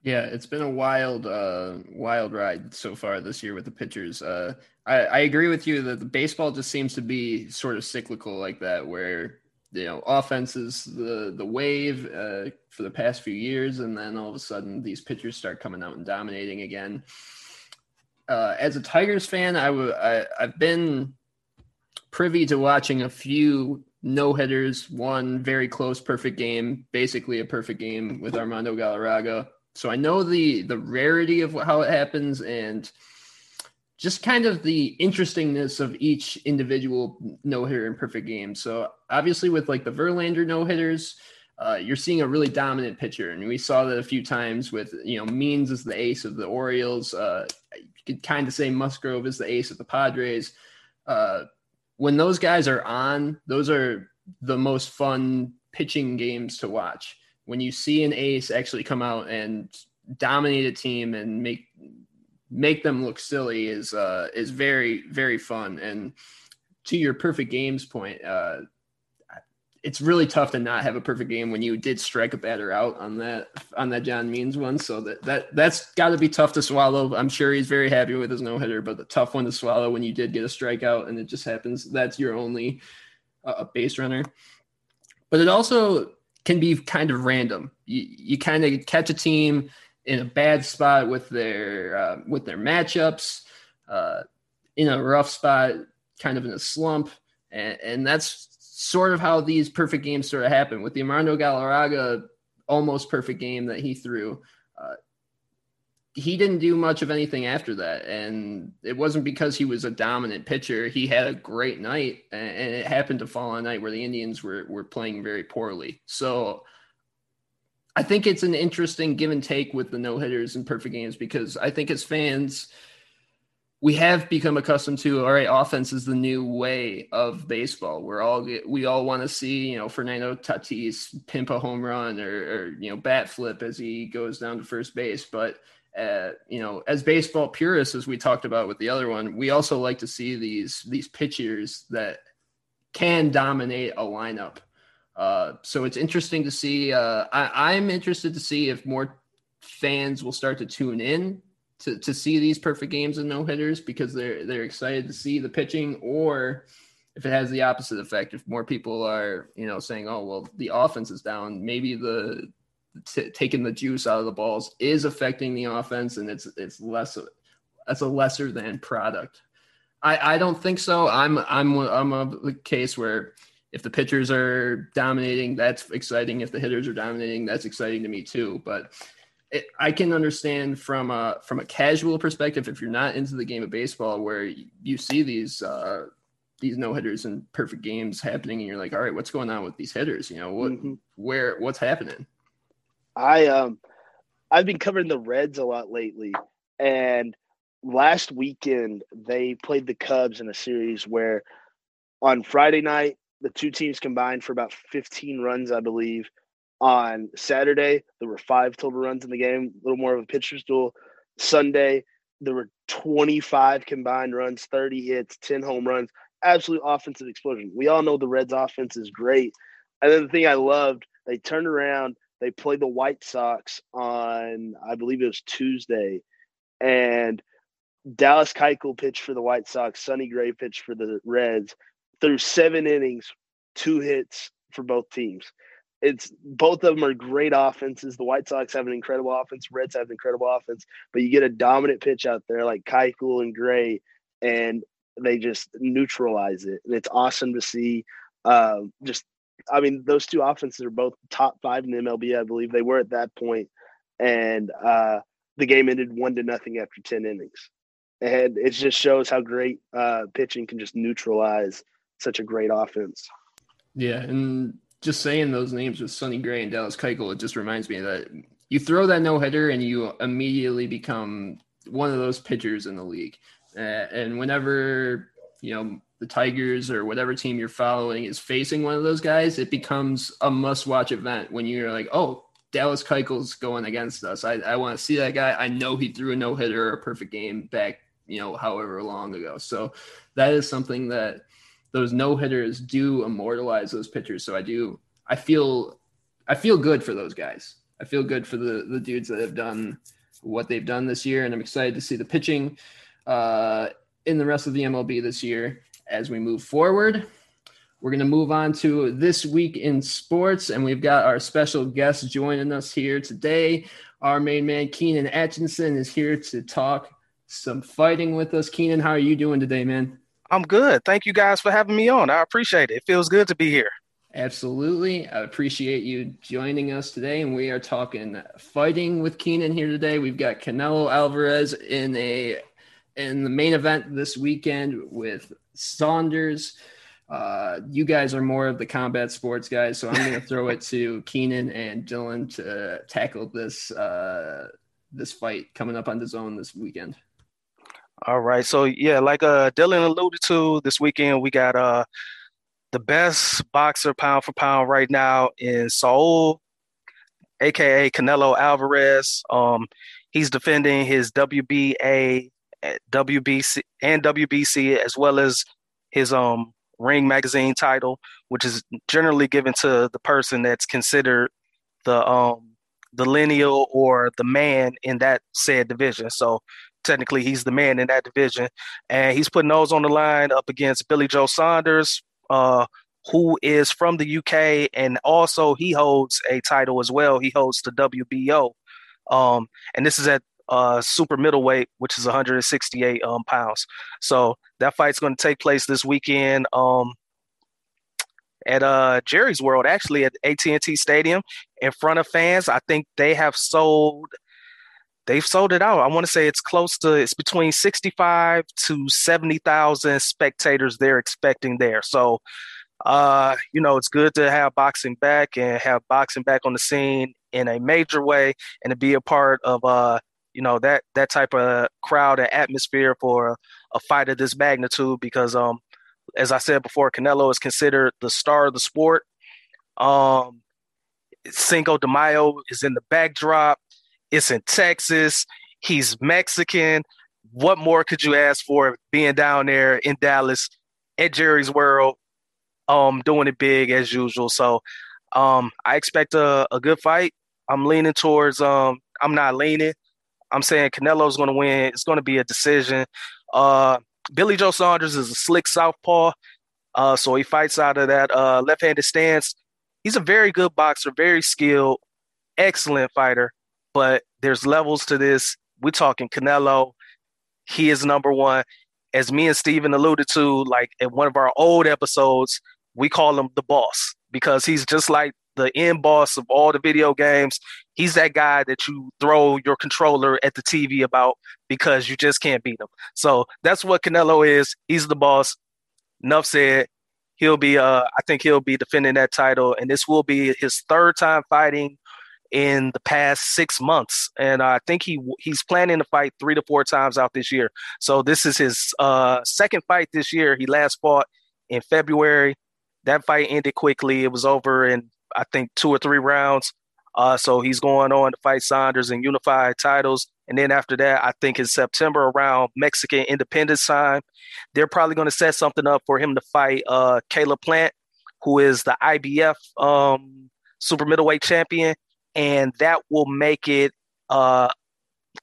Speaker 2: Yeah, it's been a wild, uh, wild ride so far this year with the pitchers. Uh, I, I agree with you that the baseball just seems to be sort of cyclical like that, where you know offense is the the wave uh, for the past few years, and then all of a sudden these pitchers start coming out and dominating again. Uh, as a Tigers fan, I I've been privy to watching a few no hitters, one very close perfect game, basically a perfect game with Armando Galarraga. So I know the the rarity of how it happens and just kind of the interestingness of each individual no hitter in perfect game. So obviously with like the Verlander no hitters, uh, you're seeing a really dominant pitcher, and we saw that a few times with you know Means is the ace of the Orioles. Uh, you could kind of say Musgrove is the ace of the Padres. Uh, when those guys are on, those are the most fun pitching games to watch. When you see an ace actually come out and dominate a team and make make them look silly is uh, is very very fun. And to your perfect games point, uh, it's really tough to not have a perfect game when you did strike a batter out on that on that John Means one. So that that that's got to be tough to swallow. I'm sure he's very happy with his no hitter, but the tough one to swallow when you did get a strikeout and it just happens that's your only uh, base runner. But it also can be kind of random. You you kind of catch a team in a bad spot with their uh, with their matchups, uh, in a rough spot, kind of in a slump, and, and that's sort of how these perfect games sort of happen with the Armando Galarraga almost perfect game that he threw. Uh, he didn't do much of anything after that, and it wasn't because he was a dominant pitcher. He had a great night, and it happened to fall on a night where the Indians were were playing very poorly. So. I think it's an interesting give and take with the no hitters and perfect games because I think as fans, we have become accustomed to all right offense is the new way of baseball. We're all we all want to see you know fernando tatis pimp a home run or, or you know bat flip as he goes down to first base. But uh, you know as baseball purists as we talked about with the other one we also like to see these these pitchers that can dominate a lineup uh, so it's interesting to see uh, I, i'm interested to see if more fans will start to tune in to, to see these perfect games and no hitters because they're they're excited to see the pitching or if it has the opposite effect. If more people are you know saying oh well the offense is down. Maybe the t- taking the juice out of the balls is affecting the offense and it's it's less that's a lesser than product. I i don't think so. I'm i'm i'm of the case where if the pitchers are dominating that's exciting. If the hitters are dominating that's exciting to me too. But it, I can understand from a from a casual perspective if you're not into the game of baseball where you see these uh, these no hitters and perfect games happening and you're like all right what's going on with these hitters? You know what mm-hmm. where what's happening?
Speaker 3: I um I've been covering the Reds a lot lately and last weekend they played the Cubs in a series where on Friday night the two teams combined for about 15 runs I believe on Saturday, there were five total runs in the game, a little more of a pitcher's duel. Sunday, there were 25 combined runs, 30 hits, 10 home runs, absolute offensive explosion. We all know the Reds offense is great. And then the thing I loved, they turned around, they played the White Sox on, I believe it was Tuesday, and Dallas Keuchel pitched for the White Sox, Sonny Gray pitched for the Reds. Through seven innings, two hits for both teams it's both of them are great offenses. The White Sox have an incredible offense. Reds have an incredible offense, but you get a dominant pitch out there like Keuchel and Gray, and they just neutralize it. And it's awesome to see. Uh, just I mean, those two offenses are both top five in the MLB. I believe they were at that point, and uh, the game ended one to nothing after ten innings. And it just shows how great uh, pitching can just neutralize such a great offense.
Speaker 2: Yeah, and just saying those names with Sonny Gray and Dallas Keuchel, it just reminds me that you throw that no hitter and you immediately become one of those pitchers in the league. Uh, and whenever you know the Tigers or whatever team you're following is facing one of those guys, it becomes a must-watch event when you're like, oh, Dallas Keuchel's going against us. I, I want to see that guy. I know he threw a no hitter or a perfect game back, you know, however long ago. So that is something that those no hitters do immortalize those pitchers. So I do, I feel, I feel good for those guys. I feel good for the the dudes that have done what they've done this year, and I'm excited to see the pitching uh, in the rest of the MLB this year as we move forward. We're going to move on to this week in sports, and we've got our special guest joining us here today. Our main man, Keenan Atchison, is here to talk some fighting with us. Keenan, how are you doing today, man?
Speaker 4: I'm good. Thank you guys for having me on. I appreciate it. It feels good to be here.
Speaker 2: Absolutely. I appreciate you joining us today. And we are talking fighting with Keenan here today. We've got Canelo Alvarez in a in the main event this weekend with Saunders. Uh, you guys are more of the combat sports guys, so I'm going (laughs) to throw it to Keenan and Dylan to tackle this uh, this fight coming up on the zone this weekend.
Speaker 4: All right. So yeah, like uh Dylan alluded to, this weekend we got uh the best boxer pound for pound right now in Saul, aka Canelo Alvarez. Um, he's defending his WBA, WBC, and WBC as well as his um Ring Magazine title, which is generally given to the person that's considered the um the lineal or the man in that said division. So technically he's the man in that division, and he's putting those on the line up against Billy Joe Saunders, uh, who is from the UK, and also he holds a title as well. He holds the WBO, um, and this is at uh, super middleweight, which is 168 um, pounds. So that fight's going to take place this weekend um, at uh, Jerry's World, actually at AT&T Stadium, in front of fans. I think they have sold they've sold it out. I want to say it's close to it's between 65 to 70,000 spectators they're expecting there. So uh, you know, it's good to have boxing back and have boxing back on the scene in a major way and to be a part of uh, you know, that that type of crowd and atmosphere for a, fight of this magnitude because um as I said before, Canelo is considered the star of the sport. Um Cinco de Mayo is in the backdrop. It's in Texas. He's Mexican. What more could you ask for being down there in Dallas at Jerry's World, um, doing it big as usual? So um, I expect a, a good fight. I'm leaning towards um, I'm not leaning. I'm saying Canelo's going to win. It's going to be a decision. Uh, Billy Joe Saunders is a slick southpaw, uh, so he fights out of that uh, left-handed stance. He's a very good boxer, very skilled, excellent fighter but there's levels to this. We're talking Canelo. He is number one. As me and Steven alluded to, like in one of our old episodes, we call him the boss because he's just like the end boss of all the video games. He's that guy that you throw your controller at the TV about because you just can't beat him. So that's what Canelo is. He's the boss. Enough said. He'll be uh I think he'll be defending that title and this will be his third time fighting in the past six months, and I think he he's planning to fight three to four times out this year. So this is his uh, second fight this year. He last fought in February. That fight ended quickly. It was over in I think two or three rounds. Uh, so he's going on to fight Saunders and unified titles. And then after that, I think in September around Mexican Independence time, they're probably going to set something up for him to fight uh, Caleb Plant, who is the IBF um, super middleweight champion and that will make it uh,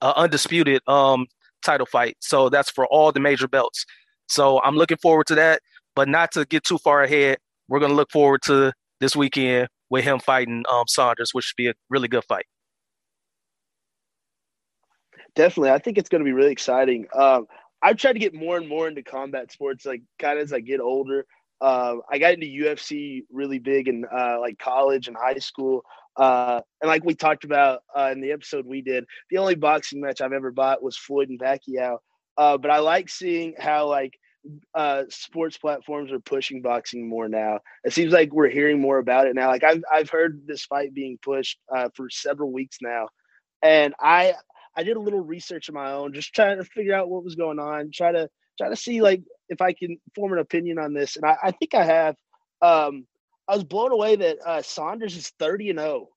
Speaker 4: a undisputed um, title fight. So that's for all the major belts. So I'm looking forward to that, but not to get too far ahead. We're going to look forward to this weekend with him fighting um, Saunders, which should be a really good fight.
Speaker 3: Definitely, I think it's going to be really exciting. Um, I've tried to get more and more into combat sports, like kind of as I get older. Uh, I got into UFC really big in uh, like college and high school. Uh, and like we talked about uh, in the episode we did, the only boxing match I've ever bought was Floyd and Pacquiao. Uh, but I like seeing how like uh, sports platforms are pushing boxing more now. It seems like we're hearing more about it now. Like I've I've heard this fight being pushed uh, for several weeks now, and I I did a little research of my own, just trying to figure out what was going on, try to try to see like if I can form an opinion on this, and I, I think I have. Um, I was blown away that uh, Saunders is thirty and zero, oh,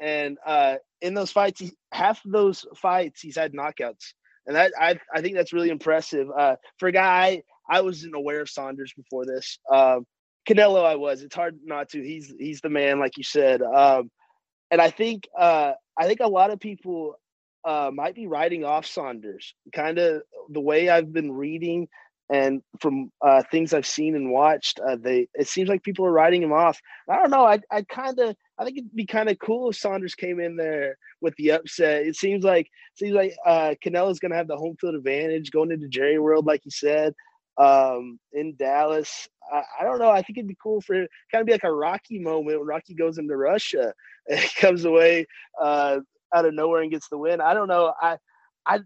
Speaker 3: and uh, in those fights, he, half of those fights he's had knockouts, and that I I think that's really impressive uh, for a guy I wasn't aware of Saunders before this. Um, Canelo, I was. It's hard not to. He's he's the man, like you said. Um, and I think uh, I think a lot of people uh, might be writing off Saunders. Kind of the way I've been reading and from uh, things I've seen and watched, uh, they it seems like people are writing him off. I don't know. I I kind of I think it'd be kind of cool if Saunders came in there with the upset. It seems like seems like uh, Canelo's going to have the home field advantage going into Jerry World, like you said um, in Dallas. I, I, don't know. I think it'd be cool for kind of be like a Rocky moment when Rocky goes into Russia (laughs) and comes away uh, out of nowhere and gets the win. I don't know. I, I,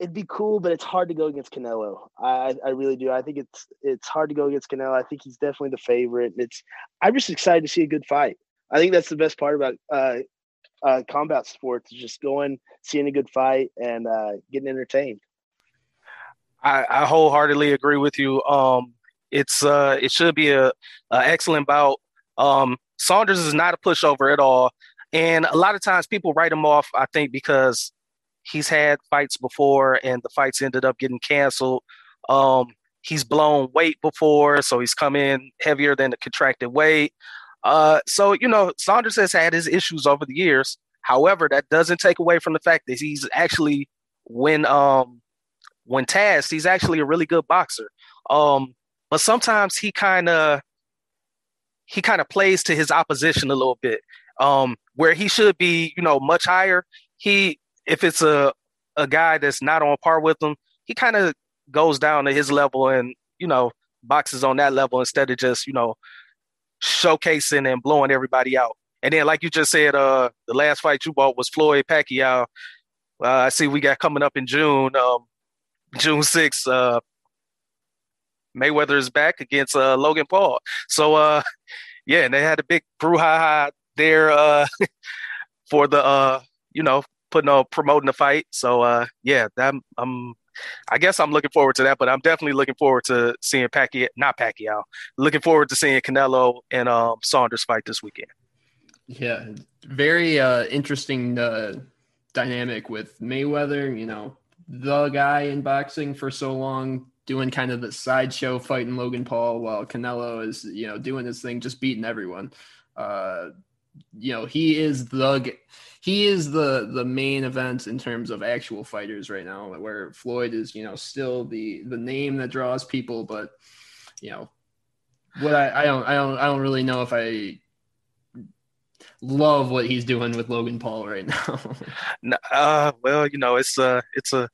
Speaker 3: it'd be cool, but it's hard to go against Canelo. I, I really do. I think it's it's hard to go against Canelo. I think he's definitely the favorite. It's I'm just excited to see a good fight. I think that's the best part about uh, uh, combat sports is just going, seeing a good fight, and uh, getting entertained.
Speaker 4: I, I wholeheartedly agree with you. Um, it's uh, it should be a, a excellent bout. Um, Saunders is not a pushover at all, and a lot of times people write him off. I think because he's had fights before, and the fights ended up getting canceled. Um, he's blown weight before, so he's come in heavier than the contracted weight. Uh, so you know, Saunders has had his issues over the years. However, that doesn't take away from the fact that he's actually when um when tasked, he's actually a really good boxer. Um, but sometimes he kind of he kind of plays to his opposition a little bit. Um, where he should be, you know, much higher. He if it's a a guy that's not on par with him, he kind of goes down to his level and you know boxes on that level instead of just you know showcasing and blowing everybody out. And then, like you just said, uh, the last fight you bought was Floyd Pacquiao. Uh, I see we got coming up in June. Um, June 6th, uh, Mayweather is back against uh, Logan Paul. So, uh, yeah, and they had a big brouhaha there uh, (laughs) for the, uh, you know, putting on promoting the fight. So, uh, yeah, I'm, I'm, I guess I'm looking forward to that, but I'm definitely looking forward to seeing Pacquiao, not Pacquiao, looking forward to seeing Canelo and um, Saunders fight this weekend.
Speaker 2: Yeah, very uh, interesting uh, dynamic with Mayweather. You know, the guy in boxing for so long, doing kind of the sideshow fighting Logan Paul, while Canelo is you know doing his thing, just beating everyone. Uh, you know, he is the he is the the main event in terms of actual fighters right now. Where Floyd is, you know, still the the name that draws people, but you know, what I, I don't I don't I don't really know if I love what he's doing with Logan Paul right
Speaker 4: now. (laughs) uh, well, you know, it's uh, it's a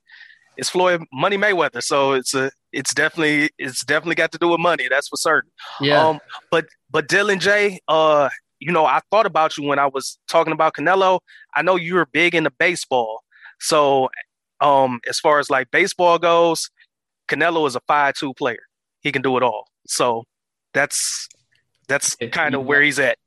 Speaker 4: it's Floyd Money Mayweather, so it's a it's definitely it's definitely got to do with money. That's for certain.
Speaker 2: Yeah. Um,
Speaker 4: but but Dylan J, uh, you know, I thought about you when I was talking about Canelo. I know you were big into baseball, so um, as far as like baseball goes, Canelo is a five-tool player. He can do it all. So that's that's kind of where he's at.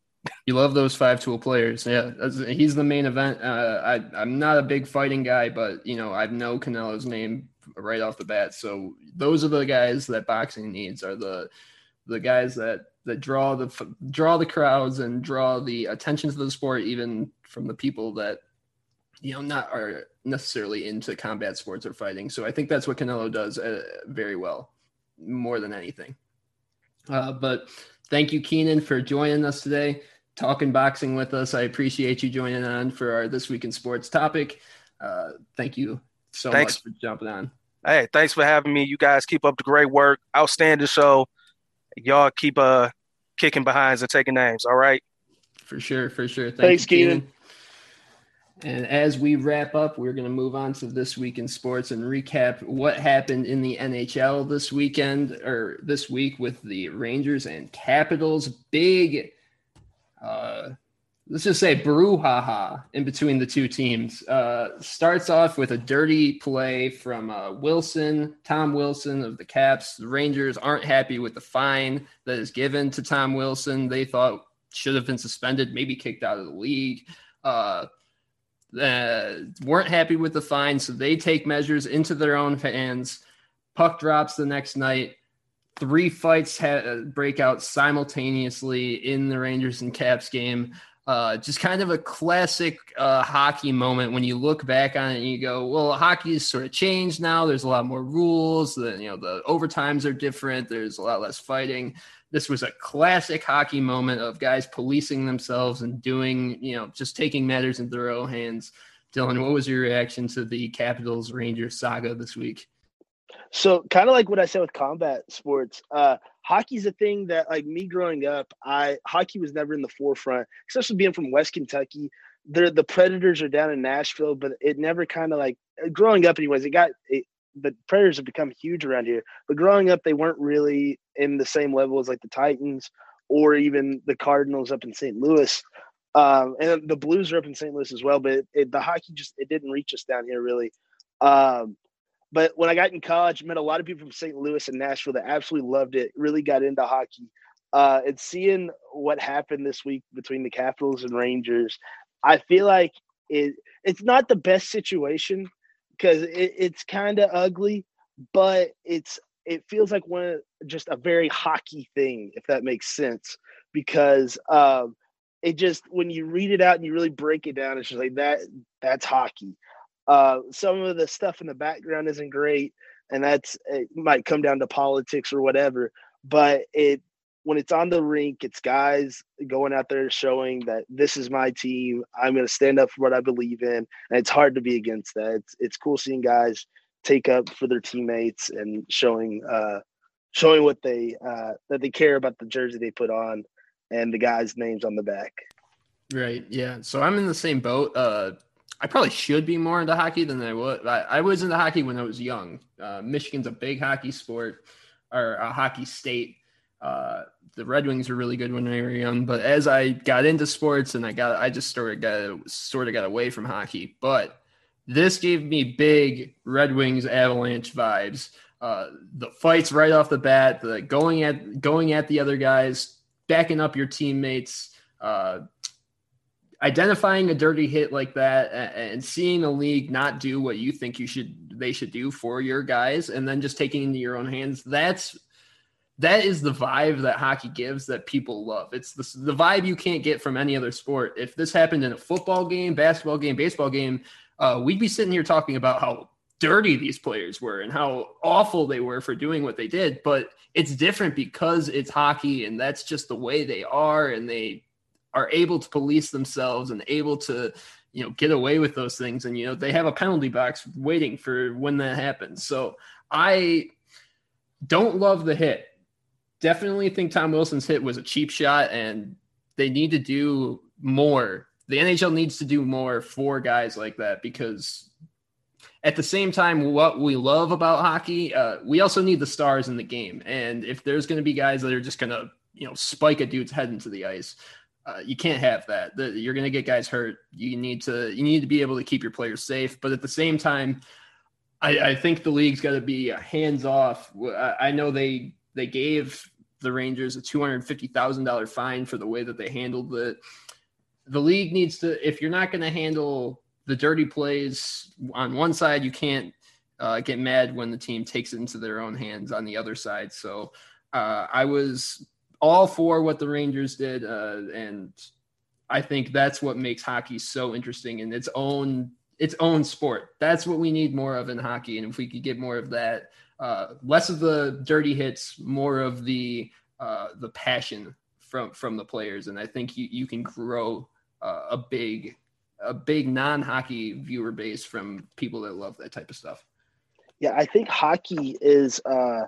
Speaker 2: You love those five tool players. Yeah, he's the main event. Uh, I, I'm not a big fighting guy, but you know I know Canelo's name right off the bat. So those are the guys that boxing needs. Are the the guys that that draw the draw the crowds and draw the attention to the sport, even from the people that you know not are necessarily into combat sports or fighting. So I think that's what Canelo does uh, very well, more than anything. Uh, but thank you, Keenan, for joining us today talking boxing with us. I appreciate you joining on for our This Week in Sports topic. Uh, thank you so thanks. much for jumping on.
Speaker 4: Hey, thanks for having me. You guys keep up the great work. Outstanding show. Y'all keep uh kicking behinds and taking names. All right.
Speaker 2: For sure, for sure.
Speaker 3: Thank thanks, Keenan.
Speaker 2: And as we wrap up, we're going to move on to this week in sports and recap what happened in the NHL this weekend or this week with the Rangers and Capitals. Big, uh, let's just say brouhaha in between the two teams. Uh, starts off with a dirty play from uh, Wilson, Tom Wilson of the Caps. The Rangers aren't happy with the fine that is given to Tom Wilson. They thought should have been suspended, maybe kicked out of the league. Uh, uh, weren't happy with the fine, so they take measures into their own hands. Puck drops the next night. Three fights ha- break out simultaneously in the Rangers and Caps game. Uh, just kind of a classic uh, hockey moment when you look back on it and you go, well, hockey is sort of changed now. There's a lot more rules. The you know the overtimes are different. There's a lot less fighting this was a classic hockey moment of guys policing themselves and doing, you know, just taking matters into their own hands. Dylan, what was your reaction to the Capitals Rangers saga this week?
Speaker 3: So, kind of like what I said with combat sports, uh, hockey's a thing that, like me growing up, I hockey was never in the forefront, especially being from West Kentucky. The the Predators are down in Nashville, but it never kind of like growing up, anyways. It got it, the Predators have become huge around here. But growing up, they weren't really in the same level as like the Titans or even the Cardinals up in St. Louis. Um, and the Blues are up in St. Louis as well. But it, it, the hockey just it didn't reach us down here really. Um, but when I got in college, met a lot of people from St. Louis and Nashville that absolutely loved it. Really got into hockey. Uh, and seeing what happened this week between the Capitals and Rangers, I feel like it it's not the best situation because it, it's kind of ugly, but it's it feels like one just a very hockey thing, if that makes sense. Because um, it just when you read it out and you really break it down, it's just like that. That's hockey. Uh, some of the stuff in the background isn't great, and that's it might come down to politics or whatever. But it when it's on the rink, it's guys going out there showing that this is my team. I'm going to stand up for what I believe in, and it's hard to be against that. It's it's cool seeing guys take up for their teammates and showing uh, showing what they uh, that they care about the jersey they put on and the guys' names on the back.
Speaker 2: Right. Yeah. So I'm in the same boat. Uh, I probably should be more into hockey than I was. I, I was into hockey when I was young. Uh, Michigan's a big hockey sport or a hockey state. Uh, the Red Wings were really good when I were young, but as I got into sports and I got, I just sort of got sort of got away from hockey. But this gave me big Red Wings Avalanche vibes. Uh, the fights right off the bat, the going at going at the other guys, backing up your teammates, uh, identifying a dirty hit like that, and, seeing the league not do what you think you should they should do for your guys, and then just taking into your own hands. That's that is the vibe that hockey gives that people love. It's the, the vibe you can't get from any other sport. If this happened in a football game, basketball game, baseball game, uh, we'd be sitting here talking about how dirty these players were and how awful they were for doing what they did. But it's different because it's hockey and that's just the way they are. And they are able to police themselves and able to, you know, get away with those things. And, you know, they have a penalty box waiting for when that happens. So I don't love the hit definitely think Tom Wilson's hit was a cheap shot, and they need to do more. The NHL needs to do more for guys like that because at the same time, what we love about hockey, uh, we also need the stars in the game. And if there's going to be guys that are just going to, you know, spike a dude's head into the ice, uh, you can't have that. The, you're going to get guys hurt. You need to you need to be able to keep your players safe. But at the same time, I, I think the league's got to be hands off. I, I know they they gave the Rangers a $250,000 fine for the way that they handled it. The league needs to, if you're not going to handle the dirty plays on one side, you can't uh, get mad when the team takes it into their own hands on the other side. So uh, I was all for what the Rangers did. Uh, and I think that's what makes hockey so interesting in its own its own sport. That's what we need more of in hockey. And if we could get more of that, uh, less of the dirty hits, more of the uh, the passion from from the players, and I think you you can grow uh, a big a big non hockey viewer base from people that love that type of stuff.
Speaker 3: Yeah, I think hockey is uh,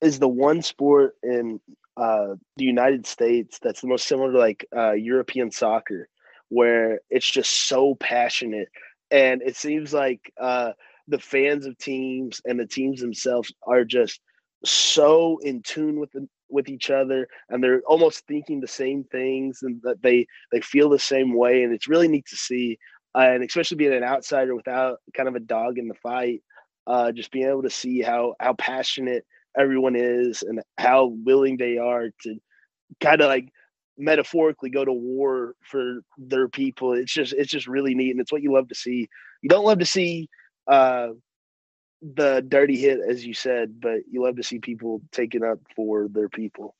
Speaker 3: is the one sport in uh, the United States that's the most similar to like uh, European soccer, where it's just so passionate, and it seems like uh, the fans of teams and the teams themselves are just so in tune with the, with each other and they're almost thinking the same things and that they they feel the same way and it's really neat to see. And especially being an outsider without kind of a dog in the fight uh, just being able to see how how passionate everyone is and how willing they are to kind of like metaphorically go to war for their people it's just it's just really neat and it's what you love to see you don't love to see uh the dirty hit, as you said, but you love to see people taking up for their people.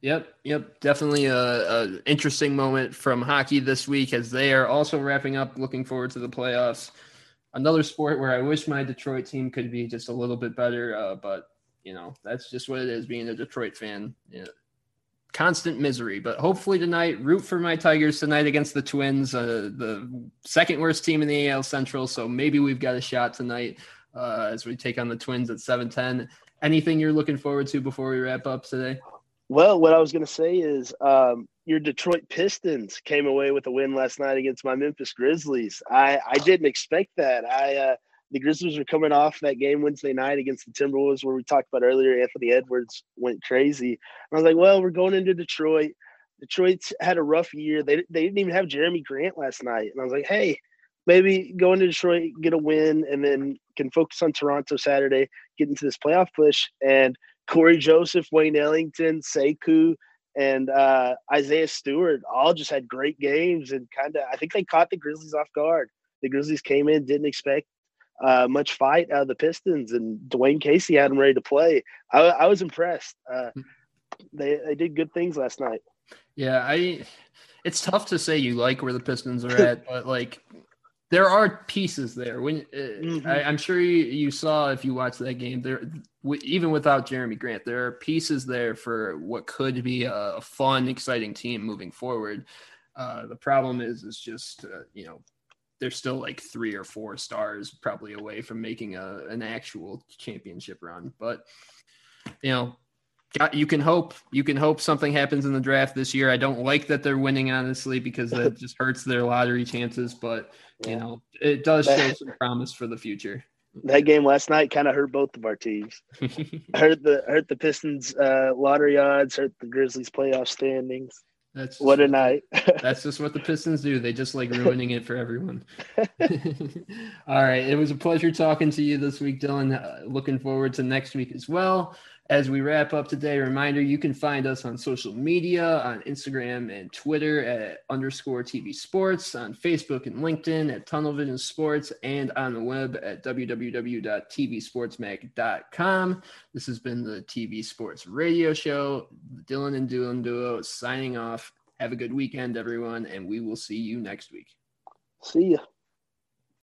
Speaker 2: Yep, yep, definitely a, a, interesting moment from hockey this week as they are also wrapping up. Looking forward to the playoffs. Another sport where I wish my Detroit team could be just a little bit better, uh, but you know that's just what it is being a Detroit fan. Yeah, constant misery. But hopefully tonight, root for my Tigers tonight against the Twins, uh, the second worst team in the AL Central. So maybe we've got a shot tonight uh, as we take on the Twins at 7:10. Anything you're looking forward to before we wrap up today?
Speaker 3: Well, what I was going to say is um, your Detroit Pistons came away with a win last night against my Memphis Grizzlies. I, I didn't expect that. I uh, the Grizzlies were coming off that game Wednesday night against the Timberwolves, where we talked about earlier. Anthony Edwards went crazy. And I was like, well, we're going into Detroit. Detroit's had a rough year. They, they didn't even have Jerami Grant last night. And I was like, hey, maybe go into Detroit, get a win, and then can focus on Toronto Saturday, get into this playoff push. And Cory Joseph, Wayne Ellington, Sekou, and uh, Isaiah Stewart all just had great games and kind of, I think they caught the Grizzlies off guard. The Grizzlies came in, didn't expect uh, much fight out of the Pistons, and Dwane Casey had them ready to play. I, I was impressed. Uh, they they did good things last night.
Speaker 2: Yeah, I. It's tough to say you like where the Pistons are at, (laughs) but like there are pieces there. When uh, mm-hmm. I, am sure you, you, saw if you watched that game, there w- even without Jerami Grant, there are pieces there for what could be a, a fun, exciting team moving forward. Uh, the problem is, is just uh, you know they're still like three or four stars probably away from making a an actual championship run. But you know, you can hope you can hope something happens in the draft this year. I don't like that they're winning honestly because that (laughs) just hurts their lottery chances. But you know, it does show some promise for the future.
Speaker 3: That game last night kind of hurt both of our teams. (laughs) hurt the hurt the Pistons uh, lottery odds, hurt the Grizzlies playoff standings. That's what a night. (laughs)
Speaker 2: that's just what the Pistons do. They just like ruining it for everyone. All right. It was a pleasure talking to you this week, Dylan. Uh, looking forward to next week as well. As we wrap up today, reminder you can find us on social media on Instagram and Twitter at underscore TV Sports, on Facebook and LinkedIn at Tunnel Vision Sports, and on the web at www.tvsportsmag.com. This has been the TV Sports Radio Show. Dylan and Dylan Duo signing off. Have a good weekend, everyone, and we will see you next week.
Speaker 3: See ya.